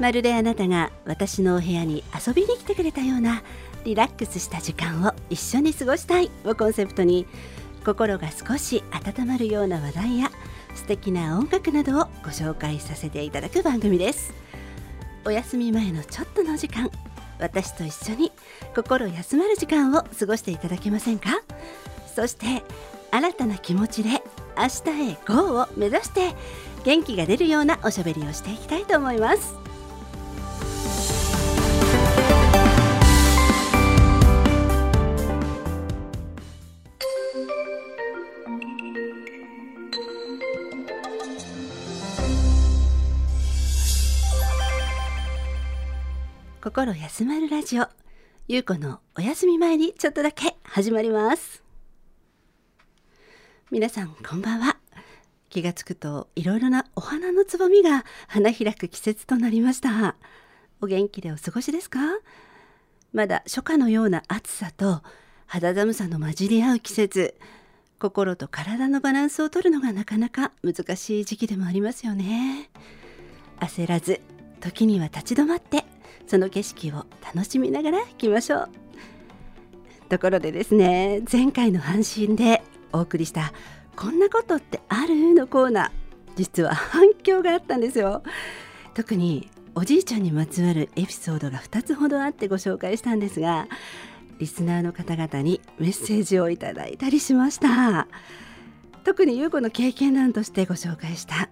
まるであなたが私のお部屋に遊びに来てくれたようなリラックスした時間を一緒に過ごしたいをコンセプトに心が少し温まるような話題や素敵な音楽などをご紹介させていただく番組です。お休み前のちょっとの時間私と一緒に心休まる時間を過ごしていただけませんか？そして新たな気持ちで明日へ GO を目指して元気が出るようなおしゃべりをしていきたいと思います。心休まるラジオ。ゆうこのお休み前にちょっとだけ始まります。皆さんこんばんは。気がつくといろいろなお花のつぼみが花開く季節となりました。お元気でお過ごしですか？まだ初夏のような暑さと肌寒さの混じり合う季節。心と体のバランスを取るのがなかなか難しい時期でもありますよね。焦らず時には立ち止まってその景色を楽しみながら行きましょう。ところでですね前回の配信でお送りした「こんなことってある?」のコーナー実は反響があったんですよ。特におじいちゃんにまつわるエピソードが2つほどあってご紹介したんですがリスナーの方々にメッセージをいただいたりしました。特に優子の経験談としてご紹介した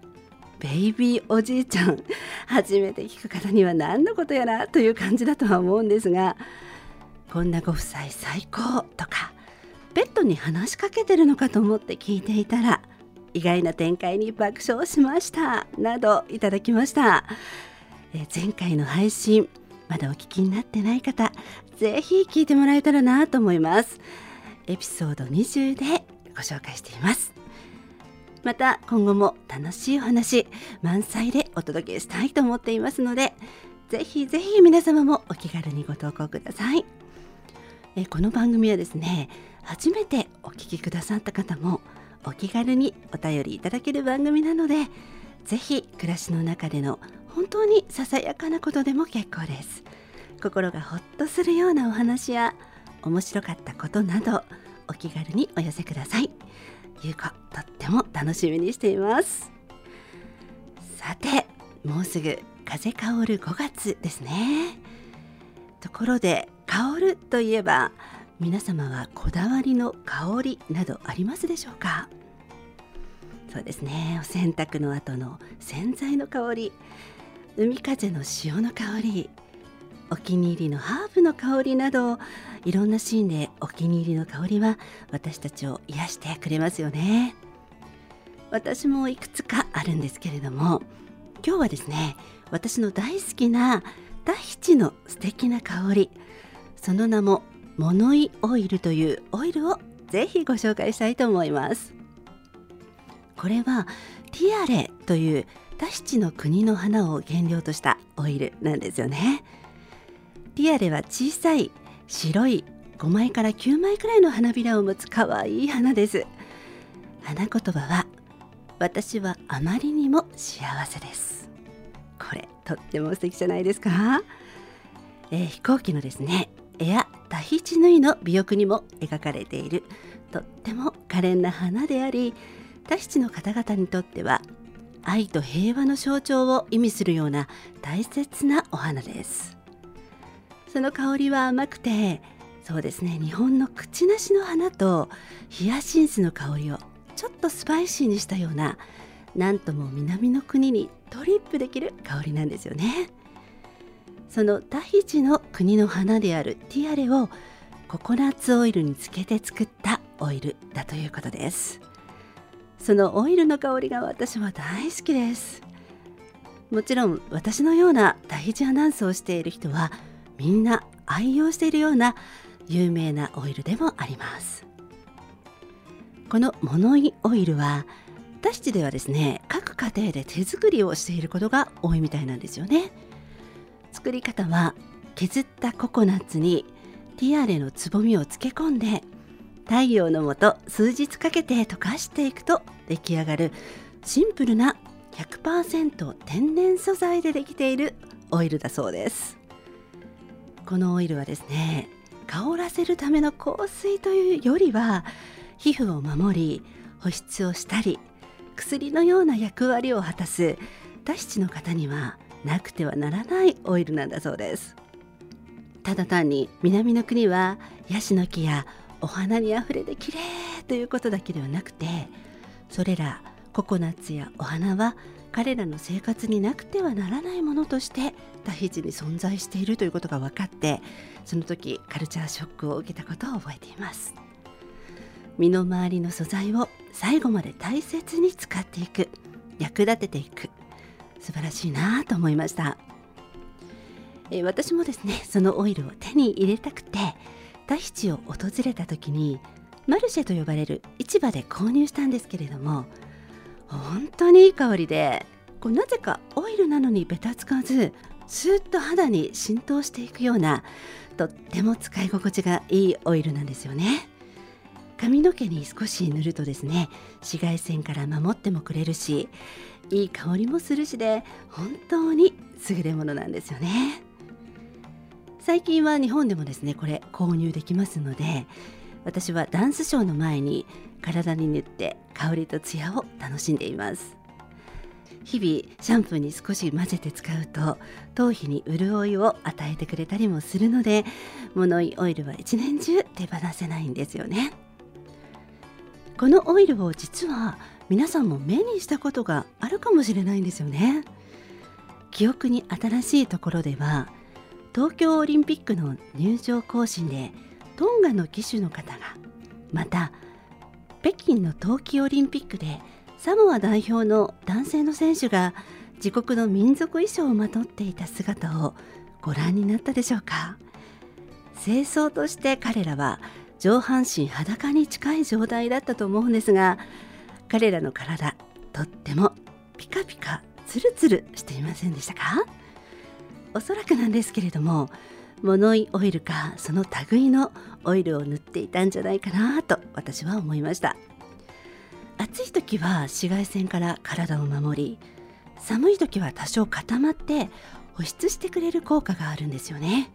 ベイビーおじいちゃん初めて聞く方には何のことやらという感じだとは思うんですがこんなご夫妻最高とかペットに話しかけてるのかと思って聞いていたら意外な展開に爆笑しましたなどいただきました。え前回の配信まだお聞きになってない方ぜひ聞いてもらえたらなと思います。エピソード20でご紹介しています。また今後も楽しいお話満載でお届けしたいと思っていますのでぜひぜひ皆様もお気軽にご投稿ください。えこの番組はですね初めてお聞きくださった方もお気軽にお便りいただける番組なのでぜひ暮らしの中での本当にささやかなことでも結構です。心がほっとするようなお話や面白かったことなどお気軽にお寄せください。ゆうことっても楽しみにしています。さてもうすぐ風香る5月ですね。ところで香るといえば皆様はこだわりの香りなどありますでしょうか？そうですね。お洗濯の後の洗剤の香り海風の潮の香りお気に入りのハーブの香りなどいろんなシーンでお気に入りの香りは私たちを癒してくれますよね。私もいくつかあるんですけれども今日はですね私の大好きなタヒチの素敵な香りその名もモノイオイルというオイルをぜひご紹介したいと思います。これはティアレというタヒチの国の花を原料としたオイルなんですよね。ティアレは小さい白い5枚から9枚くらいの花びらを持つ可愛い花です。花言葉は私はあまりにも幸せです。これとっても素敵じゃないですか、えー、飛行機のですねエアタヒチヌイの尾翼にも描かれているとっても可憐な花でありタヒチの方々にとっては愛と平和の象徴を意味するような大切なお花です。その香りは甘くてそうですね日本のクチナシの花とヒヤシンスの香りをちょっとスパイシーにしたようななんとも南の国にトリップできる香りなんですよね。そのタヒチの国の花であるティアレをココナッツオイルにつけて作ったオイルだということです。そのオイルの香りが私は大好きです。もちろん私のような大事アナウンスをしている人はみんな愛用しているような有名なオイルでもあります。この物井オイルは私たちではですね各家庭で手作りをしていることが多いみたいなんですよね。作り方は削ったココナッツにティアレのつぼみを漬け込んで太陽のもと数日かけて溶かしていくと出来上がるシンプルな100%天然素材でできているオイルだそうです。このオイルはですね香らせるための香水というよりは皮膚を守り保湿をしたり薬のような役割を果たす私たちの方にはなくてはならないオイルなんだそうです。ただ単に南の国はヤシの木やお花にあふれて綺麗ということだけではなくてそれらココナッツやお花は彼らの生活になくてはならないものとしてタヒチに存在しているということが分かってその時カルチャーショックを受けたことを覚えています。身の回りの素材を最後まで大切に使っていく役立てていく。素晴らしいなと思いました。え私もですねそのオイルを手に入れたくてタヒチを訪れた時にマルシェと呼ばれる市場で購入したんですけれども本当にいい香りで。こうなぜかオイルなのにベタつかずスーッと肌に浸透していくようなとっても使い心地がいいオイルなんですよね。髪の毛に少し塗るとですね紫外線から守ってもくれるしいい香りもするしで本当に優れものなんですよね。最近は日本でもですねこれ購入できますので私はダンスショーの前に体に塗って香りとツヤを楽しんでいます。日々シャンプーに少し混ぜて使うと頭皮に潤いを与えてくれたりもするので物井オイルは一年中手放せないんですよね。このオイルを実は皆さんも目にしたことがあるかもしれないんですよね。記憶に新しいところでは東京オリンピックの入場行進でトンガの騎手の方がまた北京の冬季オリンピックでサモア代表の男性の選手が自国の民族衣装をまとっていた姿をご覧になったでしょうか。清掃として彼らは上半身裸に近い状態だったと思うんですが彼らの体とってもピカピカツルツルしていませんでしたか？おそらくなんですけれども物井オイルかその類のオイルを塗っていたんじゃないかなと私は思いました。暑い時は紫外線から体を守り寒い時は多少固まって保湿してくれる効果があるんですよね。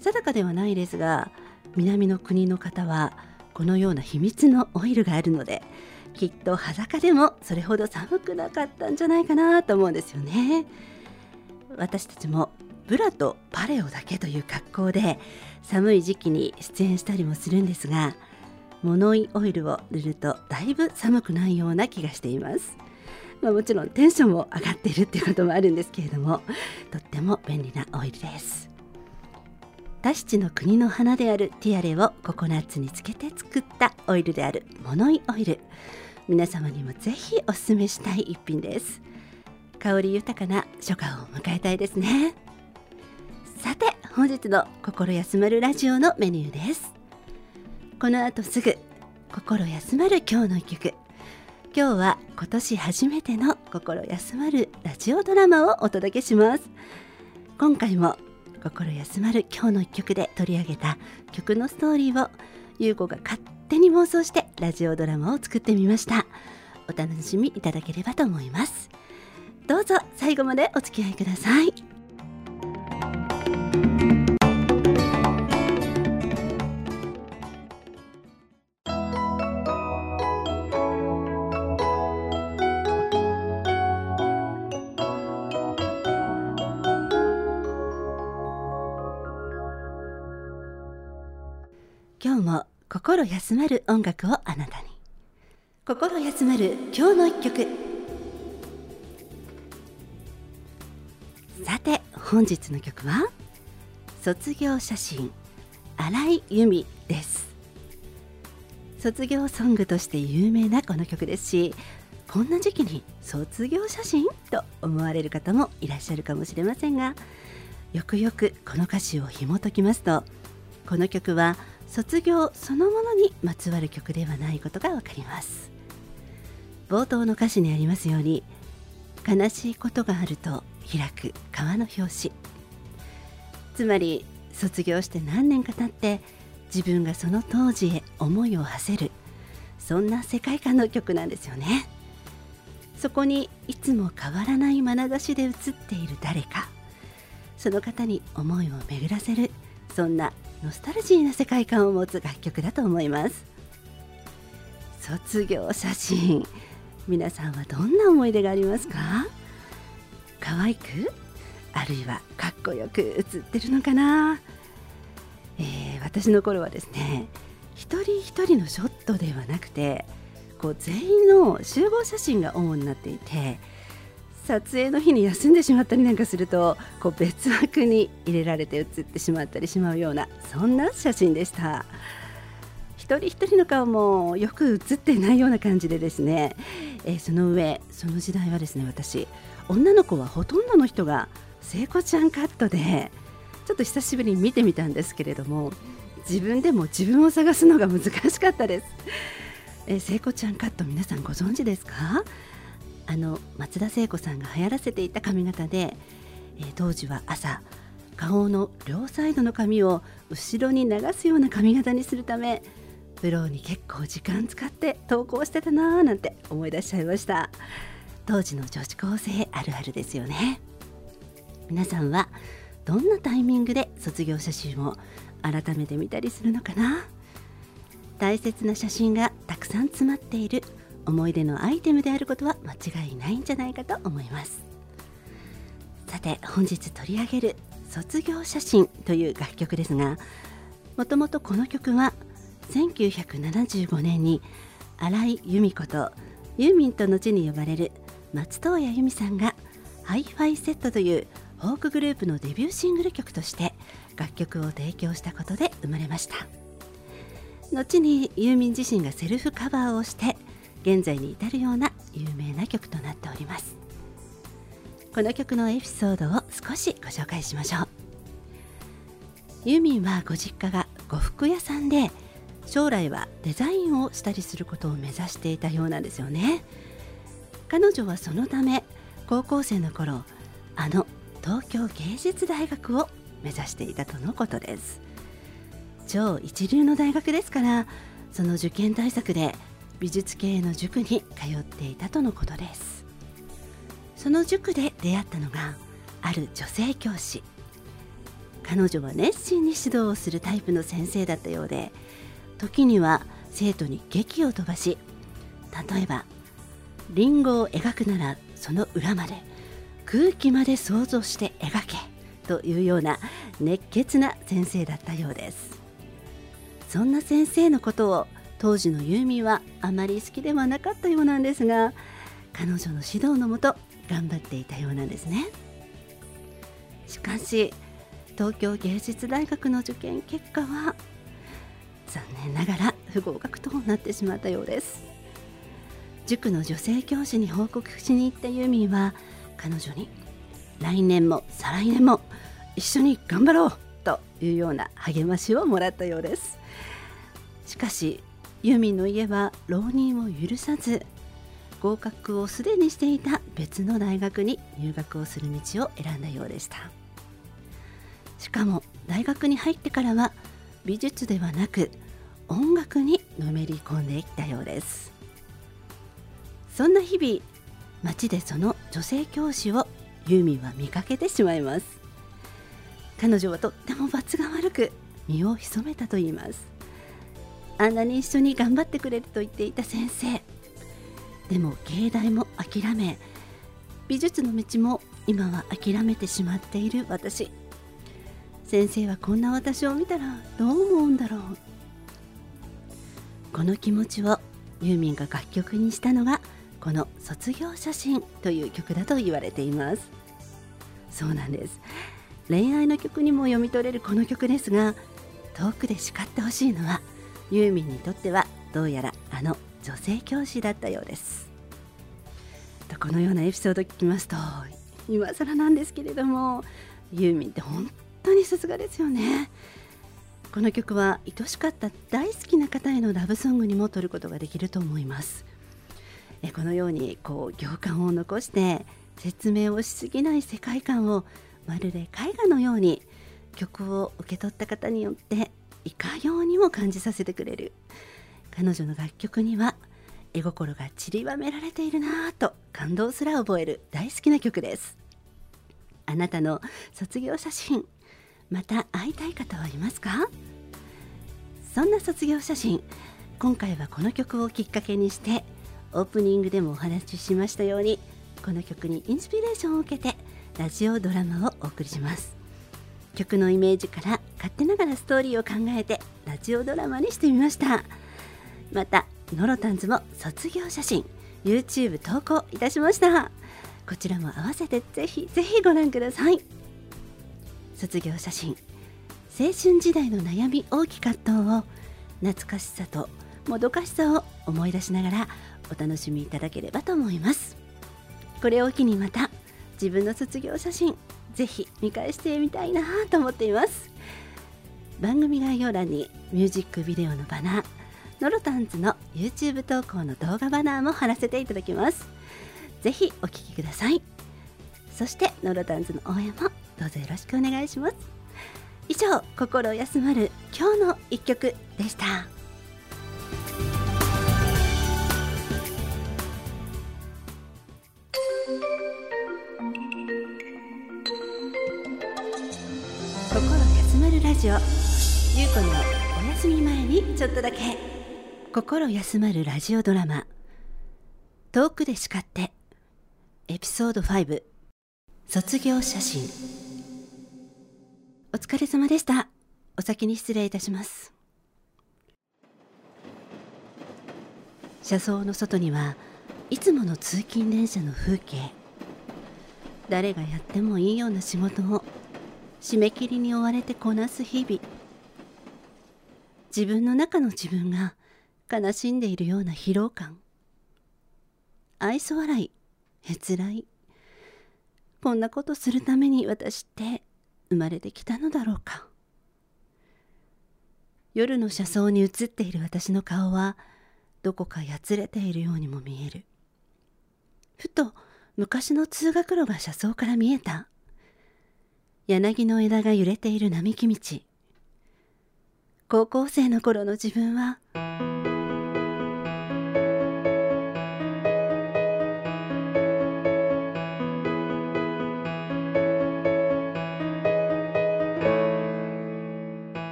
定かではないですが南の国の方はこのような秘密のオイルがあるのできっと裸でもそれほど寒くなかったんじゃないかなと思うんですよね。私たちもブラとパレオだけという格好で寒い時期に出演したりもするんですが物井オイルを塗るとだいぶ寒くないような気がしています、まあ、もちろんテンションも上がっているっていうこともあるんですけれどもとっても便利なオイルです。タシチの国の花であるティアレをココナッツにつけて作ったオイルである物井オイル。皆様にもぜひおすすめしたい一品です。香り豊かな初夏を迎えたいですね。さて本日の心休まるラジオのメニューです。この後すぐ心休まる今日の一曲。今日は今年初めての心休まるラジオドラマをお届けします。今回も心休まる今日の一曲で取り上げた曲のストーリーを優子が勝手に妄想してラジオドラマを作ってみました。お楽しみいただければと思います。どうぞ最後までお付き合いください。休まる音楽をあなたに。心休まる今日の一曲。さて本日の曲は卒業写真新井由美です。卒業ソングとして有名なこの曲ですしこんな時期に卒業写真と思われる方もいらっしゃるかもしれませんがよくよくこの歌詞を紐解きますとこの曲は卒業そのものにまつわる曲ではないことがわかります。冒頭の歌詞にありますように悲しいことがあると開く川の表紙つまり卒業して何年か経って自分がその当時へ思いを馳せるそんな世界観の曲なんですよね。そこにいつも変わらない眼差しで映っている誰か。その方に思いを巡らせるそんなノスタルジーな世界観を持つ楽曲だと思います。卒業写真。皆さんはどんな思い出がありますか？可愛くあるいはかっこよく写ってるのかな、えー、私の頃はですね一人一人のショットではなくてこう全員の集合写真が主になっていて撮影の日に休んでしまったりなんかするとこう別枠に入れられて写ってしまったりしまうようなそんな写真でした。一人一人の顔もよく写っていないような感じでですね、えー、その上その時代はですね私女の子はほとんどの人が聖子ちゃんカットでちょっと久しぶりに見てみたんですけれども自分でも自分を探すのが難しかったです、えー、聖子ちゃんカット皆さんご存知ですか？あの松田聖子さんが流行らせていた髪型で、えー、当時は朝顔の両サイドの髪を後ろに流すような髪型にするためプローに結構時間使って投稿してたなーなんて思い出しちゃいました。当時の女子高生あるあるですよね。皆さんはどんなタイミングで卒業写真を改めて見たりするのかな？大切な写真がたくさん詰まっている思い出のアイテムであることは間違いないんじゃないかと思います。さて本日取り上げる卒業写真という楽曲ですがもともとこの曲は1975年に荒井由実ことユーミンと後に呼ばれる松任谷由実さんがハイファイセットというフォークグループのデビューシングル曲として楽曲を提供したことで生まれました。後にユーミン自身がセルフカバーをして現在に至るような有名な曲となっております。この曲のエピソードを少しご紹介しましょう。ユーミンはご実家が呉服屋さんで将来はデザインをしたりすることを目指していたようなんですよね。彼女はそのため高校生の頃あの東京芸術大学を目指していたとのことです。超一流の大学ですからその受験対策で美術系の塾に通っていたとのことです。その塾で出会ったのがある女性教師。彼女は熱心に指導をするタイプの先生だったようで時には生徒に劇を飛ばし例えばリンゴを描くならその裏まで空気まで想像して描けというような熱血な先生だったようです。そんな先生のことを当時のユーミンはあまり好きではなかったようなんですが彼女の指導のもと頑張っていたようなんですね。しかし東京芸術大学の受験結果は残念ながら不合格となってしまったようです。塾の女性教師に報告しに行ったユーミンは彼女に来年も再来年も一緒に頑張ろうというような励ましをもらったようです。しかしユーミンの家は浪人を許さず合格をすでにしていた別の大学に入学をする道を選んだようでした。しかも大学に入ってからは美術ではなく音楽にのめり込んできたようです。そんな日々街でその女性教師をユーミンは見かけてしまいます。彼女はとっても罰が悪く身を潜めたと言います。あんなに一緒に頑張ってくれると言っていた先生。でも芸大も諦め美術の道も今は諦めてしまっている私。先生はこんな私を見たらどう思うんだろう。この気持ちをユーミンが楽曲にしたのがこの「卒業写真」という曲だと言われています。そうなんです。恋愛の曲にも読み取れるこの曲ですが遠くで叱ってほしいのはユーミンにとってはどうやらあの女性教師だったようです。とこのようなエピソードを聞きますと今更なんですけれどもユーミンって本当にさすがですよね。この曲は愛しかった大好きな方へのラブソングにも取ることができると思います。えこのようにこう行間を残して説明をしすぎない世界観をまるで絵画のように曲を受け取った方によっていかようにも感じさせてくれる。彼女の楽曲には絵心が散りばめられているなぁと感動すら覚える大好きな曲です。あなたの卒業写真また会いたい方はいますか？そんな卒業写真今回はこの曲をきっかけにしてオープニングでもお話ししましたようにこの曲にインスピレーションを受けてラジオドラマをお送りします。曲のイメージから勝手ながらストーリーを考えてラジオドラマにしてみました。またノロタンズも卒業写真 YouTube 投稿いたしました。こちらも合わせてぜひぜひご覧ください。卒業写真青春時代の悩み大き葛藤を懐かしさともどかしさを思い出しながらお楽しみいただければと思います。これを機にまた自分の卒業写真ぜひ見返してみたいなと思っています。番組概要欄にミュージックビデオのバナーノロタンズの YouTube 投稿の動画バナーも貼らせていただきます。ぜひお聴きください。そしてノロタンズの応援もどうぞよろしくお願いします。以上心休まる今日の一曲でした。ラジオ。ゆうこのお休み前にちょっとだけ心休まるラジオドラマ。遠くで叱ってエピソード5卒業写真。お疲れ様でした。お先に失礼いたします。車窓の外にはいつもの通勤電車の風景。誰がやってもいいような仕事を。締め切りに追われてこなす日々。自分の中の自分が悲しんでいるような疲労感。愛想笑いへつらい。こんなことするために私って生まれてきたのだろうか。夜の車窓に映っている私の顔はどこかやつれているようにも見える。ふと昔の通学路が車窓から見えた。柳の枝が揺れている並木道。高校生の頃の自分は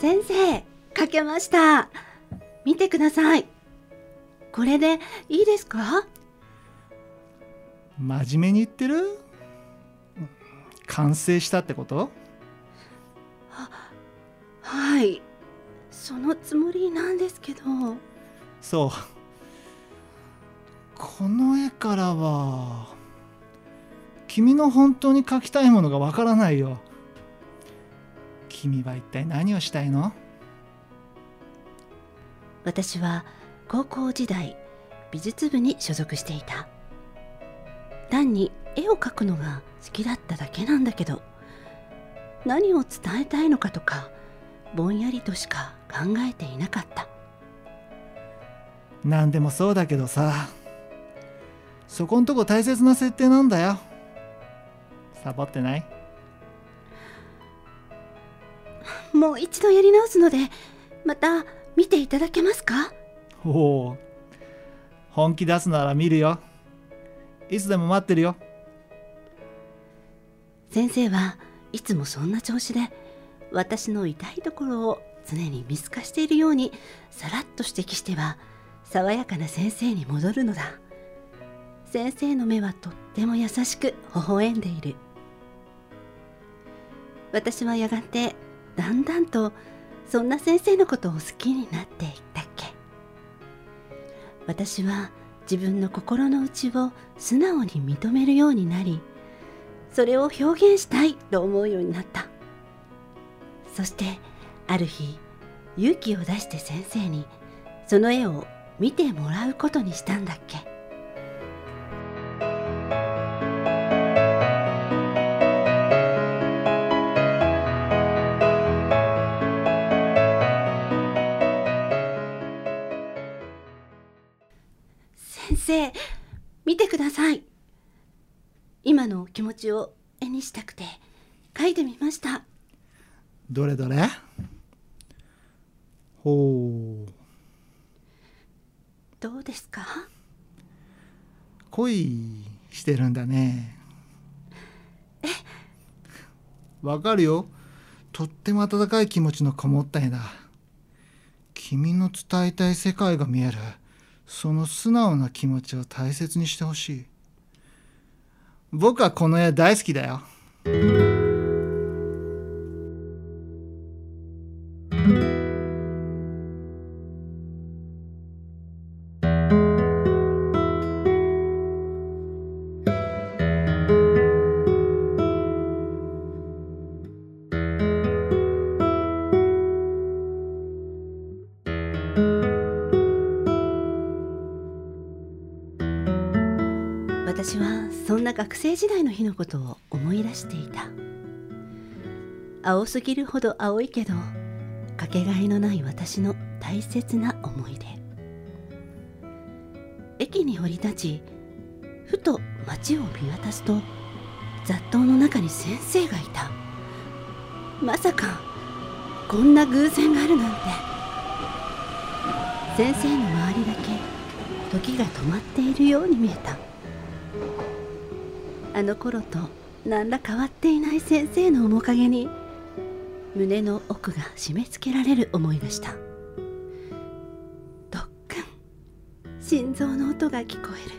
先生書けました。見てください。これでいいですか？真面目に言ってる？完成したってこと？はい。そのつもりなんですけど。そう。この絵からは君の本当に描きたいものがわからないよ。君は一体何をしたいの？私は高校時代美術部に所属していた。単に絵を描くのが好きだっただけなんだけど何を伝えたいのかとかぼんやりとしか考えていなかった。何でもそうだけどさそこんとこ大切な設定なんだよ。サボってない？もう一度やり直すのでまた見ていただけますか？おお本気出すなら見るよ。いつでも待ってるよ先生はいつもそんな調子で私の痛いところを常に見透かしているようにさらっと指摘しては爽やかな先生に戻るのだ。先生の目はとっても優しく微笑んでいる。私はやがてだんだんとそんな先生のことを好きになっていったっけ。私は自分の心の内を素直に認めるようになりそれを表現したいと思うようになった。そしてある日勇気を出して先生にその絵を見てもらうことにしたんだっけ。先生見てください。今の気持ちを絵にしたくて描いてみました。どれどれ？ほう。どうですか？恋してるんだね。わかるよ。とっても温かい気持ちのこもった絵だ。君の伝えたい世界が見える。その素直な気持ちを大切にしてほしい僕はこの絵大好きだよ。私はそんな学生時代の日のことを思い出していた。青すぎるほど青いけどかけがえのない私の大切な思い出。駅に降り立ちふと街を見渡すと雑踏の中に先生がいた。まさかこんな偶然があるなんて。先生の周りだけ時が止まっているように見えた。あの頃と何ら変わっていない先生の面影に胸の奥が締め付けられる思いがした。ドックン心臓の音が聞こえる。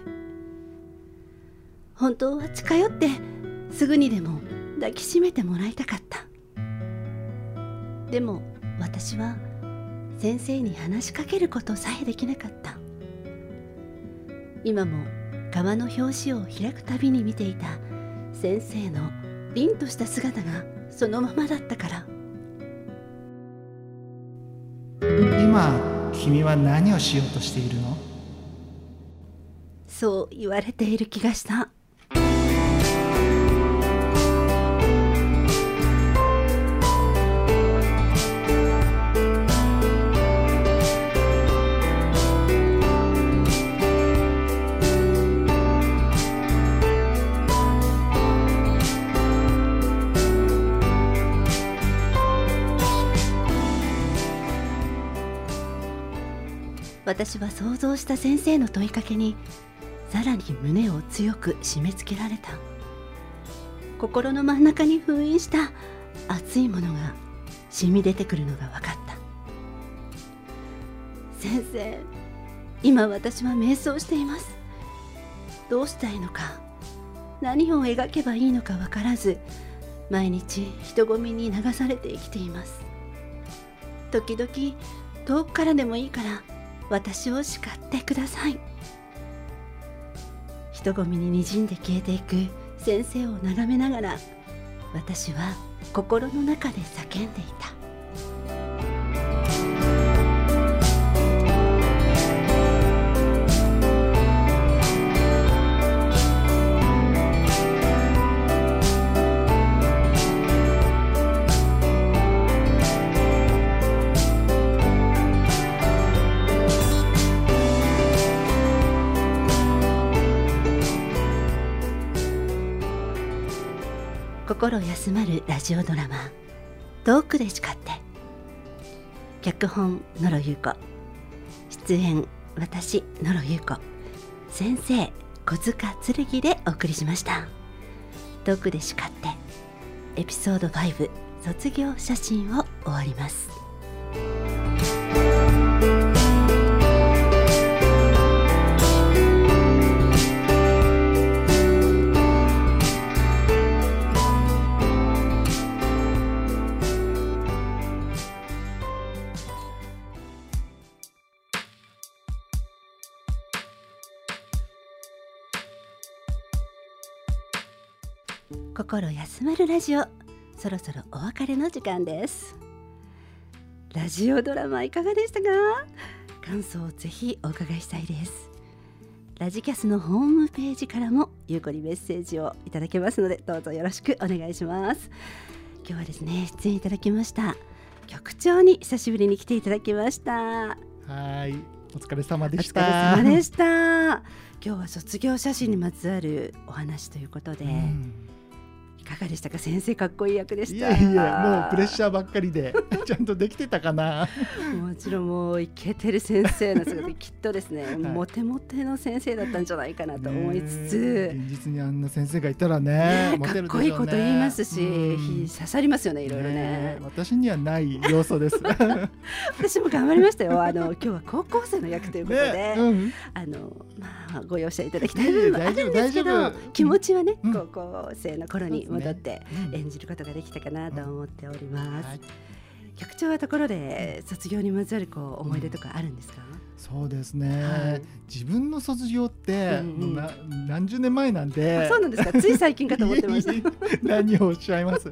本当は近寄ってすぐにでも抱きしめてもらいたかった。でも私は先生に話しかけることさえできなかった。今も革の表紙を開くたびに見ていた先生の凛とした姿がそのままだったから。今君は何をしようとしているの？そう言われている気がした私は想像した先生の問いかけにさらに胸を強く締め付けられた。心の真ん中に封印した熱いものが染み出てくるのが分かった。先生今私は瞑想しています。どうしたいのか何を描けばいいのか分からず毎日人混みに流されて生きています。時々遠くからでもいいから私を叱ってください。人混みににじんで消えていく先生を眺めながら私は心の中で叫んでいた。心休まるラジオドラマ「遠くで叱って」脚本野呂優子。出演私野呂優子。先生小塚剣でお送りしました。遠くで叱って。エピソード5卒業写真を終わります。心休まるラジオ。そろそろお別れの時間です。ラジオドラマいかがでしたか？感想をぜひお伺いしたいです。ラジキャスのホームページからもゆうこにメッセージをいただけますのでどうぞよろしくお願いします。今日はですね出演いただきました局長に久しぶりに来ていただきました。はいお疲れ様でお疲したれ様でした。今日は卒業写真にまつわるお話ということで、うん。いかがでしたか？先生かっこいい役でした。いやいやもうプレッシャーばっかりで ちゃんとできてたかな。もちろんもうイケてる先生の姿で きっとですね、い。モテモテの先生だったんじゃないかなと思いつねつ、え現実にあんな先生がいたらねねかっこいいこと言いますし、刺さりますよねいろいろね。え私にはない要素です。ね 私も頑張りましたよ。あの今日は高校生の役ということで、うん。あのまあご容赦いただきたい部分もあるんですけど気持ちはね、うん。高校生の頃に戻ってうん。演じることができたかなと思っております、はい。局長はところで卒業にまつわるこう思い出とかあるんですか、そうですね、はい。自分の卒業って、うんうん。な何十年前なんで。あそうなんですか？つい最近かと思ってました。何をおっしゃいます？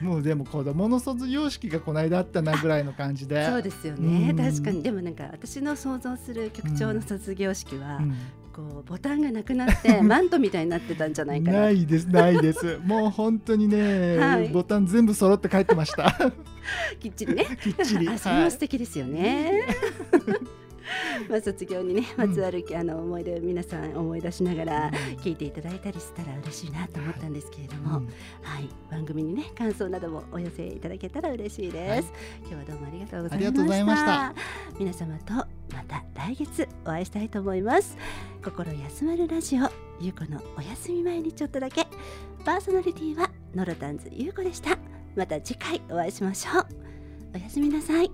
もうでも子供の卒業式がこの間あったなぐらいの感じで。そうですよね、うん。確かに。でもなんか私の想像する局長の卒業式は、うんこうボタンがなくなって マントみたいになってたんじゃないかな。ないですないです。もう本当にね、はい。ボタン全部揃って帰ってました。きっちりね。きっちりあそれも素敵ですよね、まあ卒業にねまつわる、あの思い出を皆さん思い出しながら聞いていただいたりしたら嬉しいなと思ったんですけれども、うんはい。番組にね感想などもお寄せいただけたら嬉しいです、今日はどうもありがとうございました。ありがとうございました。皆様とまた来月お会いしたいと思います。心休まるラジオゆうこのお休み前にちょっとだけ。パーソナリティはノロタンズゆうこでした。また次回お会いしましょう。おやすみなさい